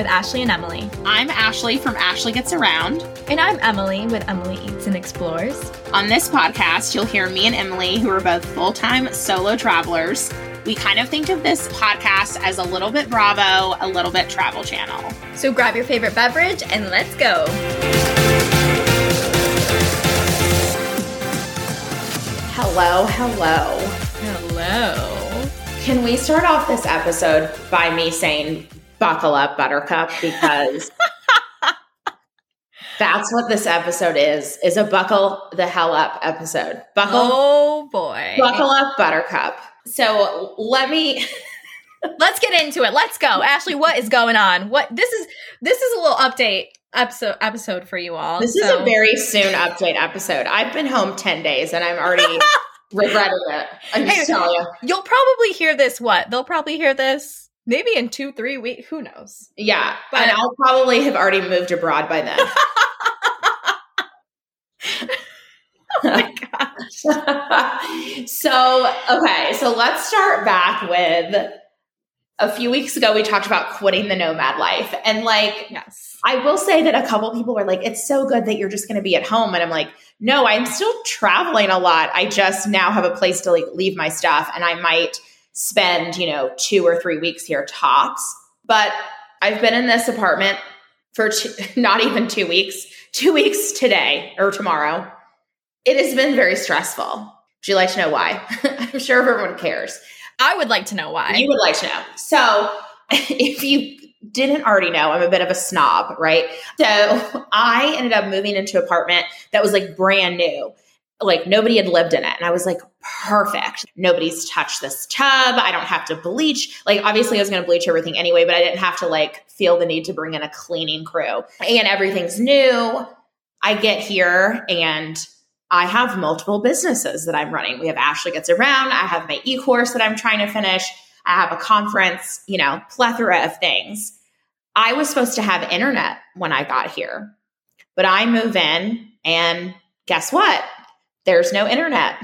with Ashley and Emily. I'm Ashley from Ashley Gets Around. And I'm Emily with Emily Eats and Explores. On this podcast, you'll hear me and Emily, who are both full time solo travelers. We kind of think of this podcast as a little bit Bravo, a little bit Travel Channel. So grab your favorite beverage and let's go. Hello, hello. Hello. Can we start off this episode by me saying, buckle up, Buttercup? Because that's what this episode is, is a buckle the hell up episode. Buckle, Oh boy. buckle up, Buttercup. So let me, Let's get into it. Let's go. Ashley, what is going on? What this is this is a little update episode episode for you all. this is a very soon update episode. I've been home 10 days and I'm already regretting it. I'm Hey, just telling you. You'll probably hear this what? They'll probably hear this maybe in 2 3 weeks, who knows. Yeah. But- and I'll probably have already moved abroad by then. Oh my gosh. so, okay, so let's start back with a few weeks ago we talked about quitting the nomad life. And like Yes. I will say that a couple people were like, it's so good that you're just going to be at home. And I'm like, no, I'm still traveling a lot. I just now have a place to like leave my stuff and I might spend, you know, two or three weeks here tops. But I've been in this apartment for two, not even two weeks, two weeks today or tomorrow. It has been very stressful. Would you like to know why? I'm sure everyone cares. I would like to know why. You would like to know. So, if you didn't already know, I'm a bit of a snob, right? So, I ended up moving into an apartment that was like brand new. Like nobody had lived in it. And I was like, perfect. Nobody's touched this tub. I don't have to bleach. Like, obviously, I was going to bleach everything anyway, but I didn't have to like feel the need to bring in a cleaning crew. And everything's new. I get here and I have multiple businesses that I'm running. We have Ashley Gets Around. I have my e course that I'm trying to finish. I have a conference, you know, plethora of things. I was supposed to have internet when I got here, but I move in and guess what? There's no internet.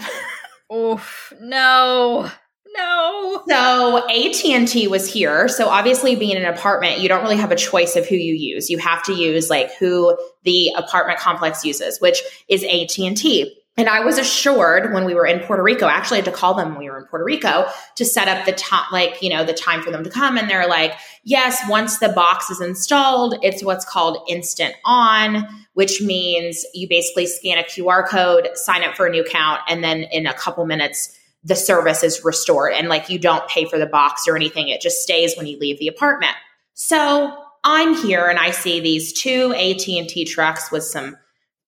Oof. No. No. So AT&T was here. So obviously being in an apartment, you don't really have a choice of who you use. You have to use like who the apartment complex uses, which is AT&T. And I was assured when we were in Puerto Rico, I actually had to call them when we were in Puerto Rico to set up the time, like, you know, the time for them to come. And they're like, yes, once the box is installed, it's what's called instant on, which means you basically scan a QR code, sign up for a new account, and then in a couple minutes, the service is restored and like you don't pay for the box or anything. It just stays when you leave the apartment. So I'm here and I see these two AT&T trucks with some,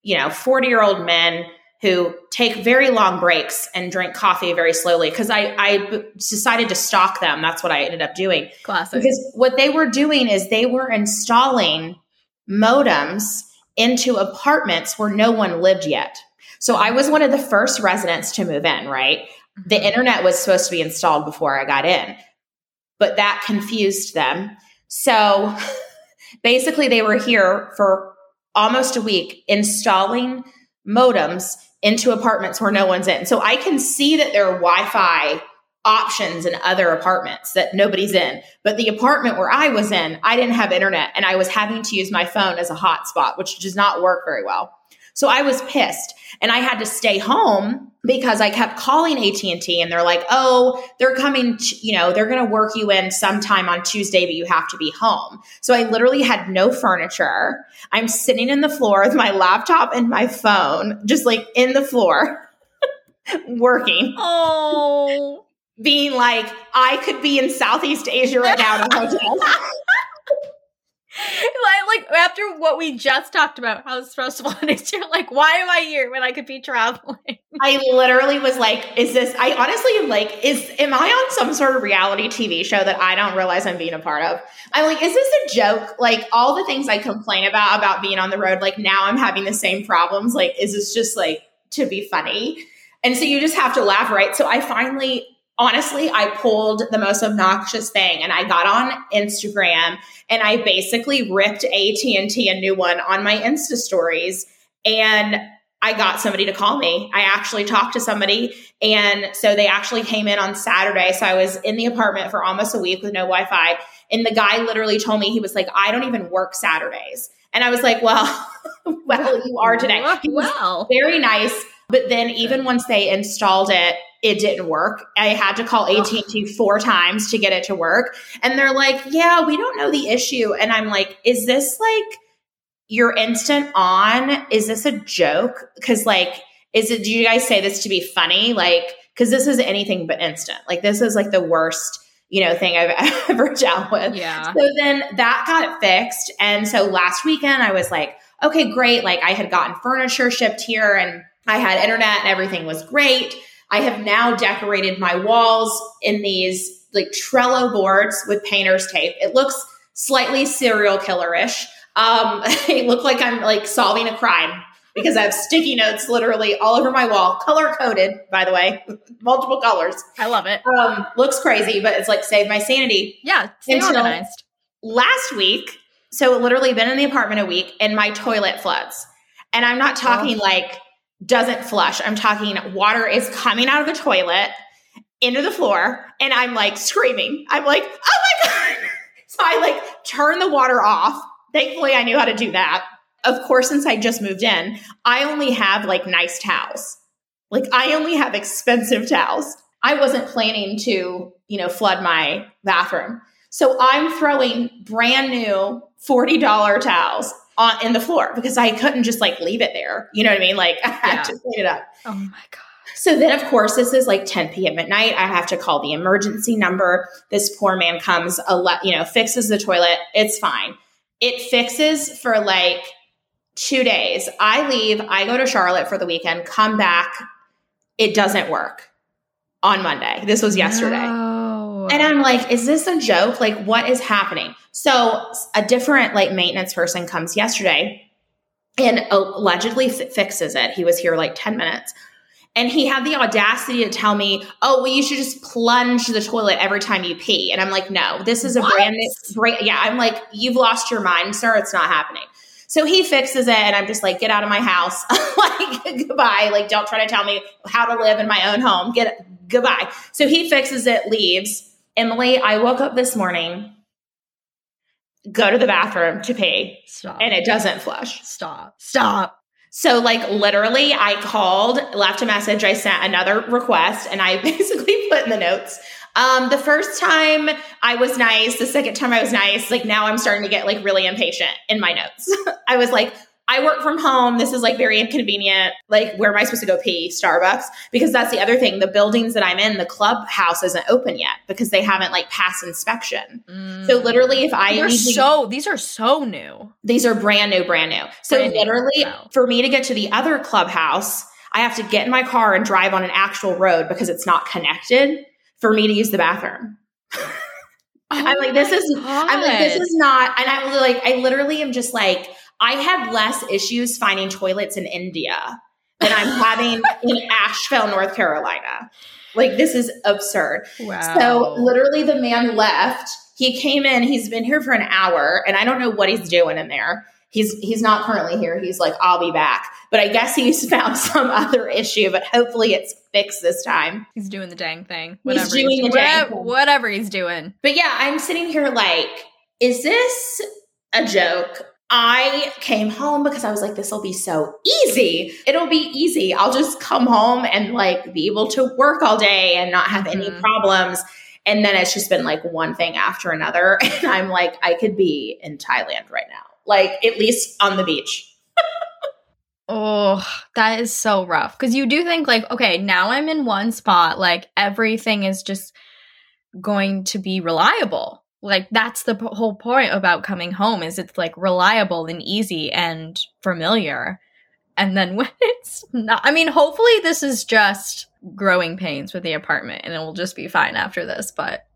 you know, 40 year old men who take very long breaks and drink coffee very slowly because I, I decided to stalk them. That's what I ended up doing. Classic. Because what they were doing is they were installing modems into apartments where no one lived yet. So I was one of the first residents to move in, right? The mm-hmm. internet was supposed to be installed before I got in, but that confused them. So basically, they were here for almost a week installing modems into apartments where no one's in. So I can see that there are Wi Fi options in other apartments that nobody's in. But the apartment where I was in, I didn't have internet and I was having to use my phone as a hotspot, which does not work very well. So I was pissed and I had to stay home because I kept calling AT&T and they're like, "Oh, they're coming, t- you know, they're going to work you in sometime on Tuesday, but you have to be home." So I literally had no furniture. I'm sitting in the floor with my laptop and my phone just like in the floor working, Oh. being like, "I could be in Southeast Asia right now in a hotel." like, after what we just talked about, how stressful it is, you're like, why am I here when I could be traveling? I literally was like, is this I honestly like, is am I on some sort of reality TV show that I don't realize I'm being a part of? I'm like, is this a joke? Like all the things I complain about about being on the road, like now I'm having the same problems. Like, is this just like to be funny? And so you just have to laugh, right? So I finally honestly, I pulled the most obnoxious thing and I got on Instagram and I basically ripped AT&T a new one on my Insta stories and I got somebody to call me. I actually talked to somebody and so they actually came in on Saturday. So I was in the apartment for almost a week with no Wi-Fi And the guy literally told me, he was like, I don't even work Saturdays. And I was like, well, well, you are today. He was Well, very nice. But then even once they installed it, it didn't work. I had to call AT&T four times to get it to work. And they're like, yeah, we don't know the issue. And I'm like, is this like your instant on? Is this a joke? Because like, is it, do you guys say this to be funny? Like, because this is anything but instant. Like, this is like the worst, you know, thing I've ever dealt with. yeah. So then that got fixed. And so last weekend I was like, okay, great. Like I had gotten furniture shipped here and I had internet and everything was great. I have now decorated my walls in these like Trello boards with painter's tape. It looks slightly serial killerish. Um, it look like I'm like solving a crime because I have sticky notes literally all over my wall, color coded, by the way, multiple colors. I love it. Um, looks crazy, but it's like save my sanity Yeah. Stay organized. last week, so literally been in the apartment a week and my toilet floods. And I'm not talking like doesn't flush. I'm talking water is coming out of the toilet into the floor and I'm like screaming. I'm like, "Oh my god." So I like turn the water off. Thankfully I knew how to do that. Of course since I just moved in, I only have like nice towels. Like I only have expensive towels. I wasn't planning to, you know, flood my bathroom. So I'm throwing brand new $40 towels on in the floor because I couldn't just like leave it there. You know what I mean? Like I had Yeah. to clean it up. Oh my god. So then of course this is like 10 p.m. at night. I have to call the emergency number. This poor man comes, you know, fixes the toilet. It's fine. It fixes for like two days. I leave, I go to Charlotte for the weekend, come back. It doesn't work on Monday. This was yesterday. And I'm like, is this a joke? Like, what is happening? So a different like maintenance person comes yesterday and allegedly fi- fixes it. He was here like 10 minutes. And he had the audacity to tell me, oh, well, you should just plunge the toilet every time you pee. And I'm like, no, this is a What? brand new, brand, yeah. I'm like, you've lost your mind, sir. It's not happening. So he fixes it, and I'm just like, get out of my house. like, goodbye. Like, don't try to tell me how to live in my own home. Get goodbye. So he fixes it, leaves. Emily, I woke up this morning, go to the bathroom to pee, Stop. and it doesn't flush. Stop. Stop. So, like, literally, I called, left a message, I sent another request, and I basically put in the notes. Um, the first time I was nice, the second time I was nice, like now I'm starting to get like really impatient in my notes. I was like, I work from home. This is like very inconvenient. Like, where am I supposed to go pee? Starbucks. Because that's the other thing. The buildings that I'm in, the clubhouse isn't open yet because they haven't like passed inspection. So literally, if I Mm. They're need to- so these are so new. these are brand new, brand new. So Brand literally, Wow. for me to get to the other clubhouse, I have to get in my car and drive on an actual road because it's not connected for me to use the bathroom. I'm like, this is, I'm like, this is not, and I'm like, I literally am just like, I had less issues finding toilets in India than I'm having in Asheville, North Carolina. Like, this is absurd. wow. So literally the man left. He came in, he's been here for an hour, and I don't know what he's doing in there. He's he's not currently here. He's like, I'll be back. But I guess he's found some other issue, but hopefully it's fixed this time. he's doing the dang thing. He's Whatever doing the dang whatever, thing. whatever he's doing. But yeah, I'm sitting here like, is this a joke? I came home because I was like, this will be so easy. It'll be easy. I'll just come home and like be able to work all day and not have any Mhm. problems. And then it's just been like one thing after another. And I'm like, I could be in Thailand right now, like at least on the beach. Oh, that is so rough. Because you do think, like, okay, now I'm in one spot. Like, everything is just going to be reliable. Like, that's the p- whole point about coming home is it's like reliable and easy and familiar. And then when it's not, I mean, hopefully this is just growing pains with the apartment and it will just be fine after this. But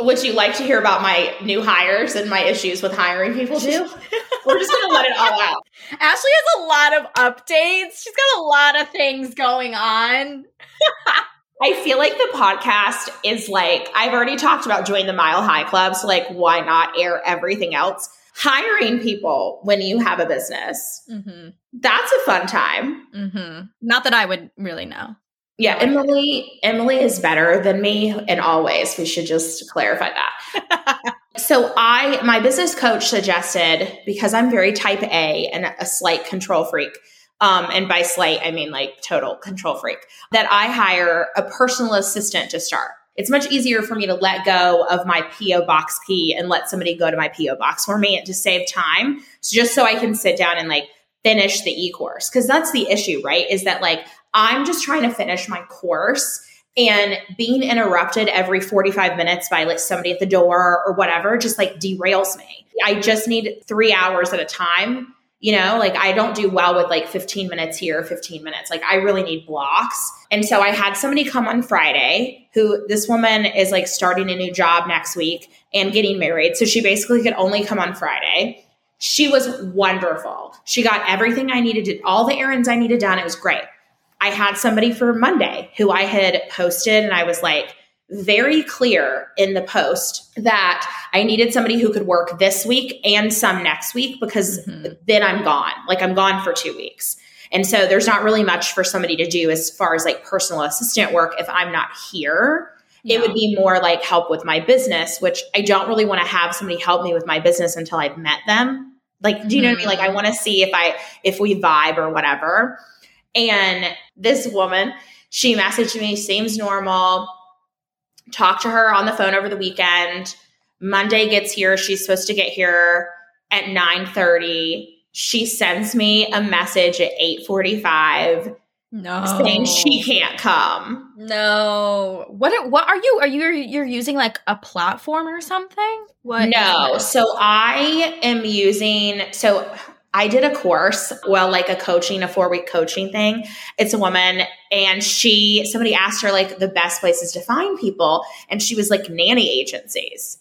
Would you like to hear about my new hires and my issues with hiring people too? We're just going to let it all out. Ashley has a lot of updates. She's got a lot of things going on. I feel like the podcast is like, I've already talked about join the Mile High Club. So, like, why not air everything else? Hiring people when you have a business, Mm-hmm. that's a fun time. Mm-hmm. Not that I would really know. Yeah, Emily, Emily is better than me in all ways. We should just clarify that. So I my business coach suggested because I'm very type A and a slight control freak. Um, and by slight, I mean like total control freak, that I hire a personal assistant to start. It's much easier for me to let go of my PO box key and let somebody go to my PO box for me to save time. So just so I can sit down and like finish the e course. Cause that's the issue, right? Is that like I'm just trying to finish my course and being interrupted every 45 minutes by like somebody at the door or whatever just like derails me. I just need three hours at a time you know, like I don't do well with like 15 minutes here, 15 minutes. Like I really need blocks. And so I had somebody come on Friday who this woman is like starting a new job next week and getting married. So she basically could only come on Friday. She was wonderful. She got everything I needed, to, all the errands I needed done. It was great. I had somebody for Monday who I had posted and I was like, very clear in the post that I needed somebody who could work this week and some next week because mm-hmm. then I'm gone. Like I'm gone for two weeks. And so there's not really much for somebody to do as far as like personal assistant work if I'm not here. Yeah. It would be more like help with my business, which I don't really want to have somebody help me with my business until I've met them. Like, do you know mm-hmm. what I mean? Like I want to see if I if we vibe or whatever. And this woman, she messaged me, seems normal talk to her on the phone over the weekend. Monday gets here. She's supposed to get here at 9:30. She sends me a message at 8:45 no. saying she can't come. No. What what are you are you you're using like a platform or something? What No. So I am using so I did a course, well, like a coaching, a four week coaching thing. It's a woman, and she, somebody asked her like the best places to find people, and she was like nanny agencies.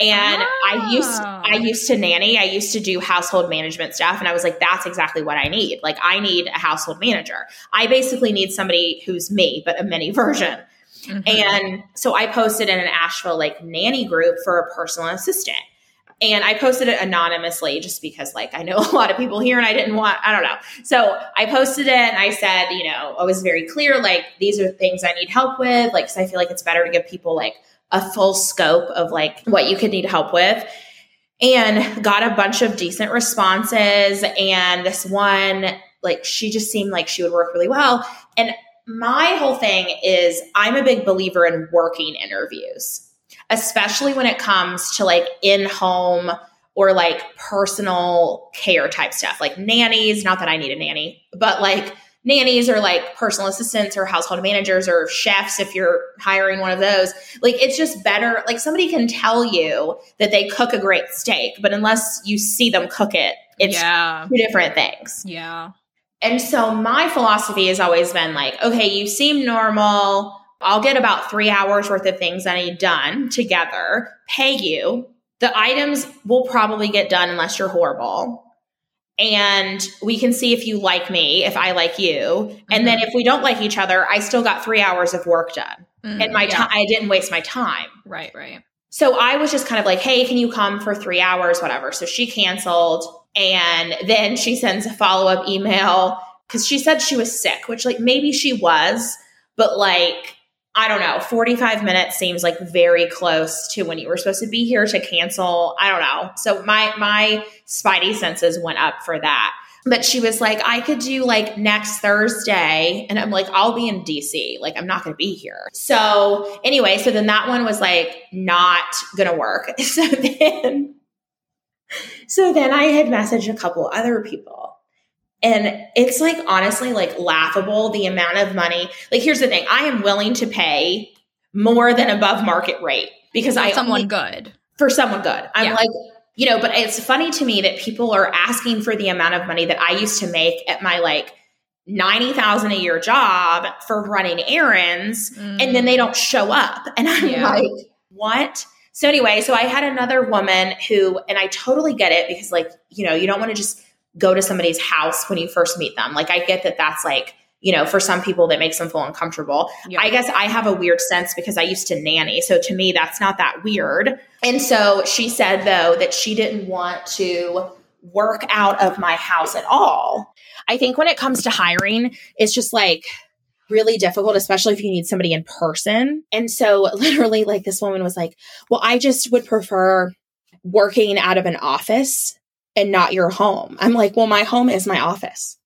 And oh. I used I oh. used to nanny. I used to do household management stuff, and I was like, that's exactly what I need. Like, I need a household manager. I basically need somebody who's me, but a mini version. Mm-hmm. And so I posted in an Asheville like nanny group for a personal assistant. And I posted it anonymously just because, like, I know a lot of people here and I didn't want, I don't know. So I posted it and I said, you know, I was very clear, like, these are things I need help with. Like, cause I feel like it's better to give people like a full scope of like what you could need help with. And got a bunch of decent responses. And this one, like, she just seemed like she would work really well. And my whole thing is I'm a big believer in working interviews especially when it comes to like in home or like personal care type stuff, like nannies. Not that I need a nanny, but like nannies or like personal assistants or household managers or chefs if you're hiring one of those. Like it's just better. Like somebody can tell you that they cook a great steak, but unless you see them cook it, it's yeah. two different things. Yeah. And so my philosophy has always been like, okay, you seem normal I'll get about three hours worth of things I need done together, pay you. The items will probably get done unless you're horrible. And we can see if you like me, if I like you. Mm-hmm. And then mm-hmm. if we don't like each other, I still got three hours of work done. Mm, and my yeah. time, I didn't waste my time. Right, right. So I was just kind of like, hey, can you come for three hours, whatever. So she canceled. And then she sends a follow up email because she said she was sick, which, like, maybe she was, but like, I don't know, 45 minutes seems like very close to when you were supposed to be here to cancel. I don't know. So my my spidey senses went up for that. But she was like, I could do like next Thursday. And I'm like, I'll be in DC. Like, I'm not going to be here. So, anyway, so then that one was like not going to work. So then, so then I had messaged a couple other people and it's like honestly like laughable the amount of money. Like here's the thing, I am willing to pay more than above market rate because for I someone only, good. For someone good. I'm yeah. like, you know, but it's funny to me that people are asking for the amount of money that I used to make at my like 90,000 a year job for running errands mm. and then they don't show up. And I'm yeah. like, what? So anyway, so I had another woman who and I totally get it because like, you know, you don't want to just go to somebody's house when you first meet them. Like I get that that's like, you know, for some people that makes them feel uncomfortable. Yeah. I guess I have a weird sense because I used to nanny. So to me, that's not that weird. And so she said, though, that she didn't want to work out of my house at all. I think when it comes to hiring, it's just like, really difficult, especially if you need somebody in person. And so, literally, like this woman was like, Well, I just would prefer working out of an office and not your home. I'm like, well, my home is my office.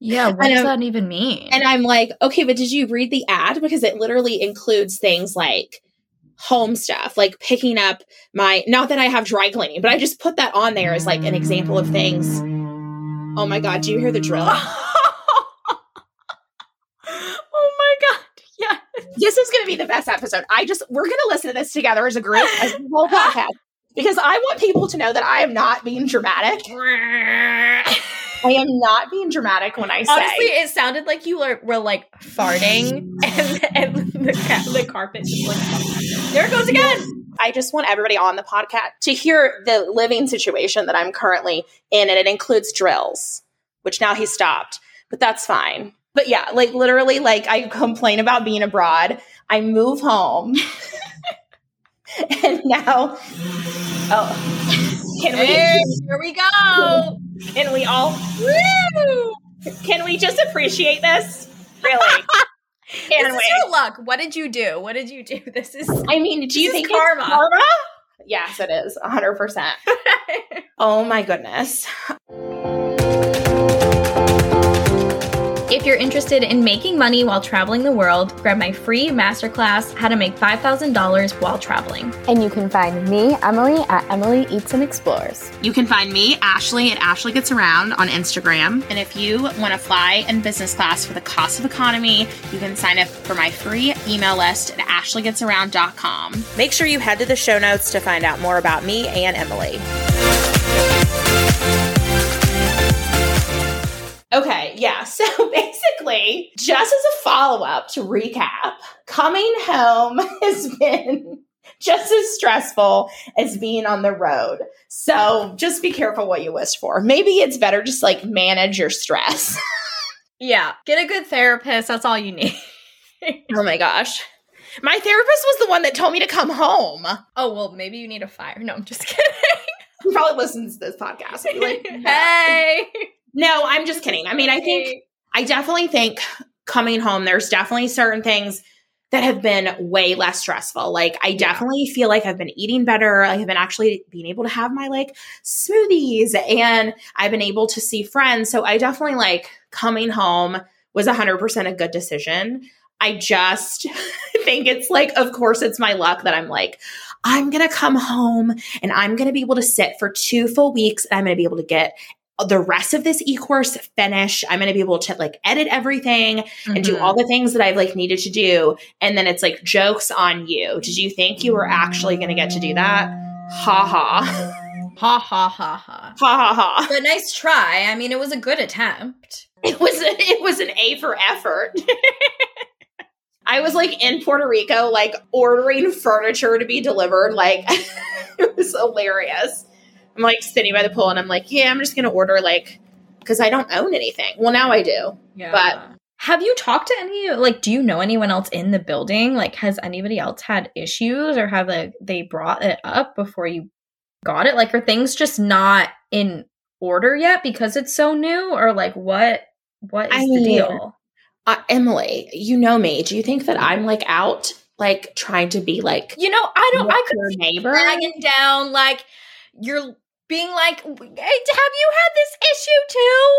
Yeah, what does that even mean? And I'm like, okay, but did you read the ad? Because it literally includes things like home stuff, like picking up my, not that I have dry cleaning, but I just put that on there as like an example of things. Oh my God, do you hear the drill? oh my god. Yeah. this is going to be the best episode. I just, we're going to listen to this together as a group, as a whole podcast, because I want people to know that I am not being dramatic. I am not being dramatic when I say. Honestly, it sounded like you were, were like farting and, and the, ca- the carpet just like there it goes again. I just want everybody on the podcast to hear the living situation that I'm currently in, and it includes drills, which now he stopped, but that's fine. But yeah, like literally, like I complain about being abroad. I move home, and now, oh, can we? Hey, here we go. Can we all? Woo! Can we just appreciate this? Really? This Can is we? your luck. What did you do? What did you do? This is I mean, do you This think it's karma. karma? Yes, it is. 100%. Oh my goodness. If you're interested in making money while traveling the world, grab my free masterclass, How to Make $5,000 While Traveling. And you can find me, Emily, at Emily Eats and Explores. You can find me, Ashley, at Ashley Gets Around on Instagram. And if you want to fly in business class for the cost of economy, you can sign up for my free email list at ashleygetsaround.com. Make sure you head to the show notes to find out more about me and Emily. Okay, yeah. So basically, just as a follow up to recap, coming home has been just as stressful as being on the road. So just be careful what you wish for. Maybe it's better just like manage your stress. Yeah, get a good therapist. That's all you need. oh my gosh. My therapist was the one that told me to come home. oh, well, maybe you need a fire. No, I'm just kidding. He probably listens to this podcast. Like, hey. No, I'm just kidding. I mean, I think I definitely think coming home, there's definitely certain things that have been way less stressful. Like, I definitely feel like I've been eating better. I have been actually being able to have my like smoothies and I've been able to see friends. So, I definitely like coming home was 100% a good decision. I just think it's like, of course, it's my luck that I'm like, I'm going to come home and I'm going to be able to sit for two full weeks. And I'm going to be able to get the rest of this e-course finish I'm going to be able to like edit everything and do all mm-hmm. the things that I've like needed to do. And then it's like jokes on you. Did you think you were actually going to get to do that? Ha ha. Ha ha ha ha. Ha ha ha. But nice try. I mean, it was a good attempt. It was it was an A for effort. I was like in Puerto Rico, like ordering furniture to be delivered. Like it was hilarious. I'm like sitting by the pool and I'm like, yeah, I'm just gonna order like because I don't own anything. Well, now I do. Yeah. But- have you talked to any like do you know anyone else in the building? Like has anybody else had issues or have like they brought it up before you got it? Like are things just not in order yet because it's so new or like what what is I the mean, deal? Uh, Emily, you know me. Do you think that I'm like out like trying to be like You know, I don't I could your neighbor? dragging down like you're being like hey, have you had this issue too?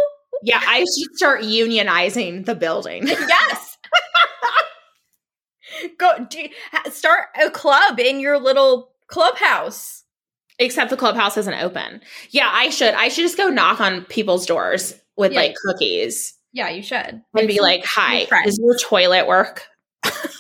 Yeah, I should start unionizing the building. yes. Go do, start a club in your little clubhouse. Except the clubhouse isn't open. Yeah, I should. I should just go knock on people's doors with Yeah. like cookies Yeah, you should. and be like, "Hi, does your toilet work?"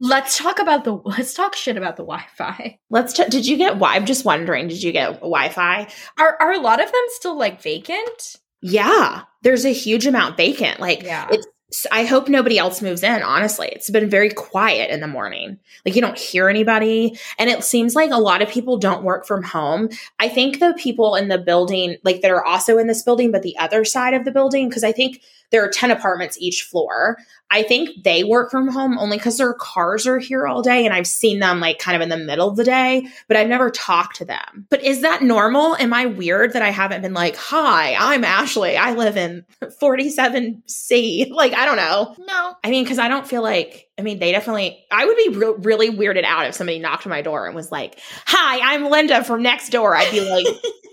Let's talk about the let's talk shit about the Wi-Fi. Let's. Ch- did you get? I'm just wondering. Did you get Wi-Fi? Are are a lot of them still like vacant? Yeah, there's a huge amount vacant. Like, Yeah. it's. I hope nobody else moves in. Honestly, it's been very quiet in the morning. Like you don't hear anybody, and it seems like a lot of people don't work from home. I think the people in the building, like that are also in this building, but the other side of the building, because I think there are 10 apartments each floor. I think they work from home only because their cars are here all day and I've seen them like kind of in the middle of the day, but I've never talked to them. But is that normal? Am I weird that I haven't been like, hi, I'm Ashley. I live in 47C? Like, I don't know. No. I mean, because I don't feel like, I mean, they definitely, I would be re- really weirded out if somebody knocked on my door and was like, hi, I'm Linda from next door. I'd be like,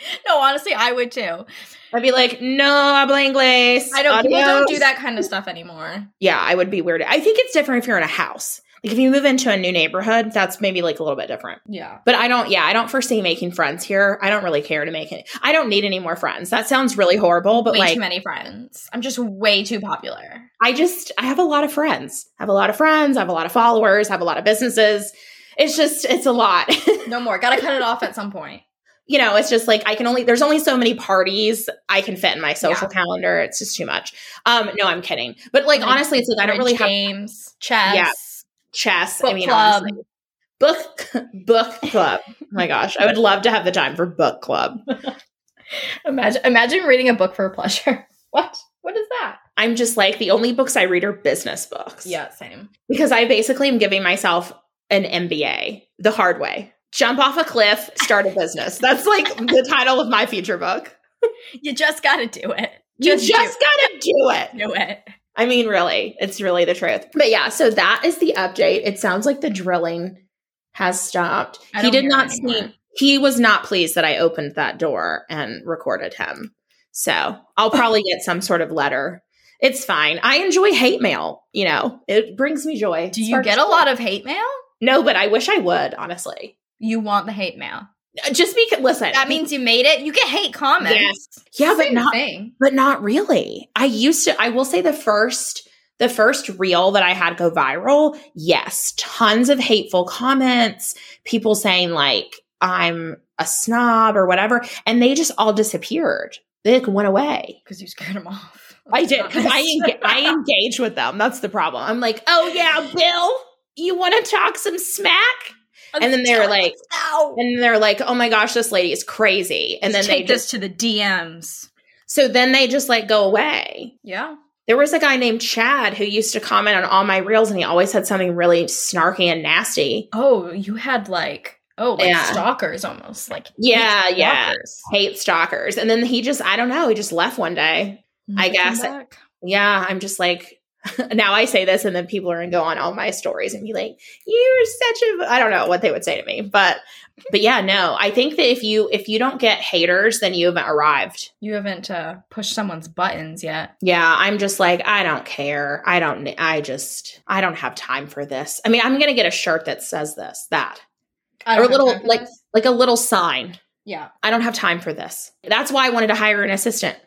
no, honestly, I would too. I'd be like, no habla inglés. I don't. People don't do that kind of stuff anymore. Yeah, I would be weird. I think it's different if you're in a house. Like if you move into a new neighborhood, that's maybe like a little bit different. Yeah. But I don't, yeah, I don't foresee making friends here. I don't really care to make it. I don't need any more friends. That sounds really horrible, but way like, too many friends. I'm just way too popular. I just, I have a lot of friends. I have a lot of friends. I have a lot of followers. I have a lot of businesses. It's just, it's a lot. No more. Gotta cut it off at some point. You know, it's just like I can only there's only so many parties I can fit in my social Yeah. calendar. It's just too much. Um, no, I'm kidding. But like, Like, honestly, it's like I don't really have games, chess. Yeah. chess. Book I mean, club. honestly. book book club. oh my gosh, I would love to have the time for book club. Imagine imagine reading a book for pleasure. What? What is that? I'm just like the only books I read are business books. Yeah, same. because I basically am giving myself an MBA the hard way. Jump off a cliff, start a business. That's like the title of my future book. You just gotta do it. You Just just gotta do it. Do it. I mean, really, it's really the truth. But yeah, so that is the update. It sounds like the drilling has stopped. He did not seem, he was not pleased that I opened that door and recorded him. So I'll probably get some sort of letter. It's fine. I enjoy hate mail. You know, it brings me joy. Do you get a lot of hate mail? No, but I wish I would, honestly. You want the hate mail. Uh, just because, listen, That means you made it. You get hate comments. yeah, but not thing. but not really. I used to I will say the first the first reel that I had go viral, yes, tons of hateful comments, people saying like I'm a snob or whatever, and they just all disappeared. They like went away. Because you scared them off. I did because I enga- I engaged with them. That's the problem. I'm like, oh yeah, Bill, you want to talk some smack? And then they were like, and they're like, oh my gosh, this lady is crazy. And then they take they this just to the DMs. so then they just like go away. Yeah. There was a guy named Chad who used to comment on all my reels, and he always had something really snarky and nasty. Oh, you had like oh like Yeah. stalkers almost like Yeah, hate yeah. Hate stalkers. And then he just, I don't know, he just left one day. I guess- back. Yeah, I'm just like, now I say this, and then people are going to go on all my stories and be like, you're such a, I don't know what they would say to me. But, but yeah, no, I think that if you, if you don't get haters, then you haven't arrived. You haven't uh, pushed someone's buttons yet. Yeah, I'm just like, I don't care. I don't, I just, I don't have time for this. I mean, I'm going to get a shirt that says this, that. Or a little like this. like a little sign. yeah. I don't have time for this. That's why I wanted to hire an assistant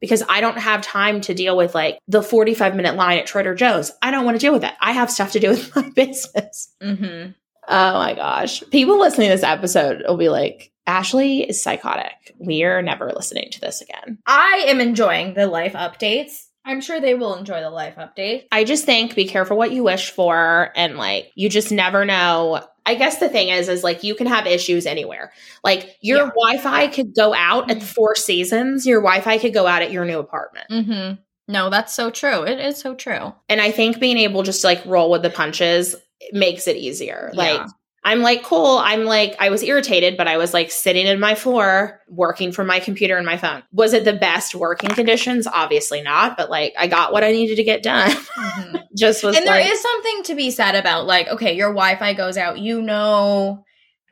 because I don't have time to deal with like the 45 minute line at Trader Joe's. I don't want to deal with that. I have stuff to do with my business. Mm-hmm. Oh my gosh. People listening to this episode will be like, Ashley is psychotic. We're never listening to this again. I am enjoying the life updates. I'm sure they will enjoy the life update. I just think be careful what you wish for and like you just never know. I guess the thing is is like you can have issues anywhere. Like your Yeah. Wi-Fi could go out at the Four Seasons, your Wi-Fi could go out at your new apartment. Mm-hmm. No, that's so true. It is so true. And I think being able just to like roll with the punches makes it easier. Like Yeah. I'm like, cool. I'm like, I was irritated, but I was like sitting in my floor working from my computer and my phone. Was it the best working conditions? Obviously not, but like I got what I needed to get done. Mhm. just was and like, there is something to be said about like okay your wi-fi goes out you know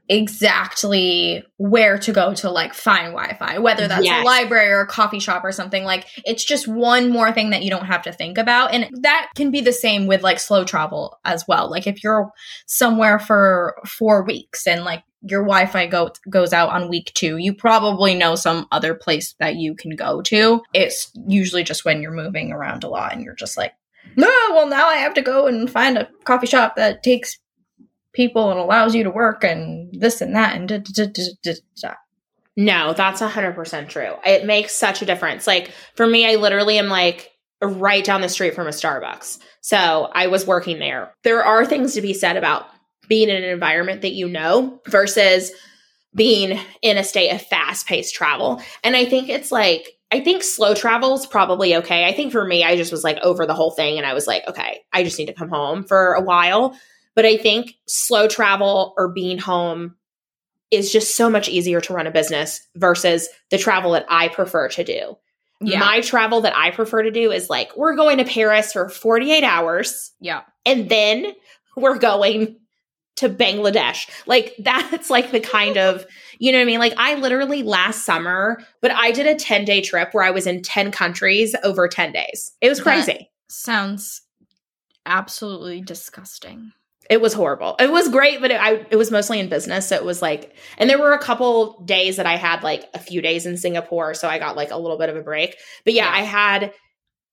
exactly where to go to like find wi-fi whether that's Yes. a library or a coffee shop or something. Like it's just one more thing that you don't have to think about. And that can be the same with like slow travel as well. Like if you're somewhere for four weeks and like your wi-fi go- goes out on week two you probably know some other place that you can go to. It's usually just when you're moving around a lot and you're just like no, well now I have to go and find a coffee shop that takes people and allows you to work and this and that and da, da, da. No, that's 100% true. It makes such a difference. Like for me, I literally am like right down the street from a Starbucks. So I was working there. There are things to be said about being in an environment that you know versus being in a state of fast paced travel. And I think it's like I think slow travel is probably okay. I think for me, I just was like over the whole thing and I was like, okay, I just need to come home for a while. But I think slow travel or being home is just so much easier to run a business versus the travel that I prefer to do. Yeah. My travel that I prefer to do is like, we're going to Paris for 48 hours yeah. and then we're going to Bangladesh. Like that's like the kind of, you know what I mean? Like I literally last summer, but I did a 10 day trip where I was in 10 countries over 10 days. It was That- crazy. Sounds absolutely disgusting. It was horrible. It was great, but it, I, it was mostly in business. So it was like, and there were a couple days that I had like a few days in Singapore. So I got like a little bit of a break. But yeah, Yeah. I had,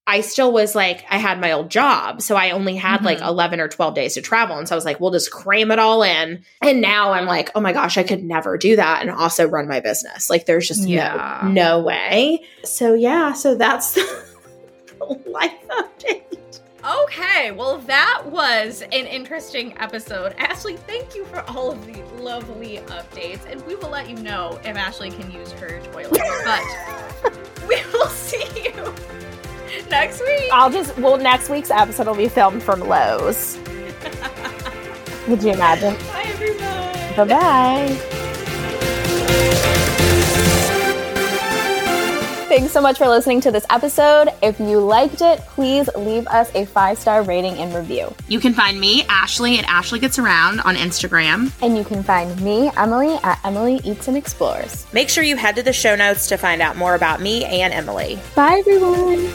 I still was like, I had my old job. So I only had like Mhm. 11 or 12 days to travel. And so I was like, we'll just cram it all in. And now I'm like, oh my gosh, I could never do that and also run my business. Like there's just Yeah. no, no way. So yeah, so that's the life update. Okay, well, that was an interesting episode. Ashley, thank you for all of the lovely updates, and we will let you know if Ashley can use her toilet. But we will see you next week. I'll just, well, next week's episode will be filmed from Lowe's. Could you imagine? Bye, everyone. Bye bye. Thanks so much for listening to this episode. If you liked it, please leave us a five star rating and review. You can find me, Ashley, at Ashley Gets Around on Instagram. And you can find me, Emily, at Emily Eats and Explores. Make sure you head to the show notes to find out more about me and Emily. Bye, everyone.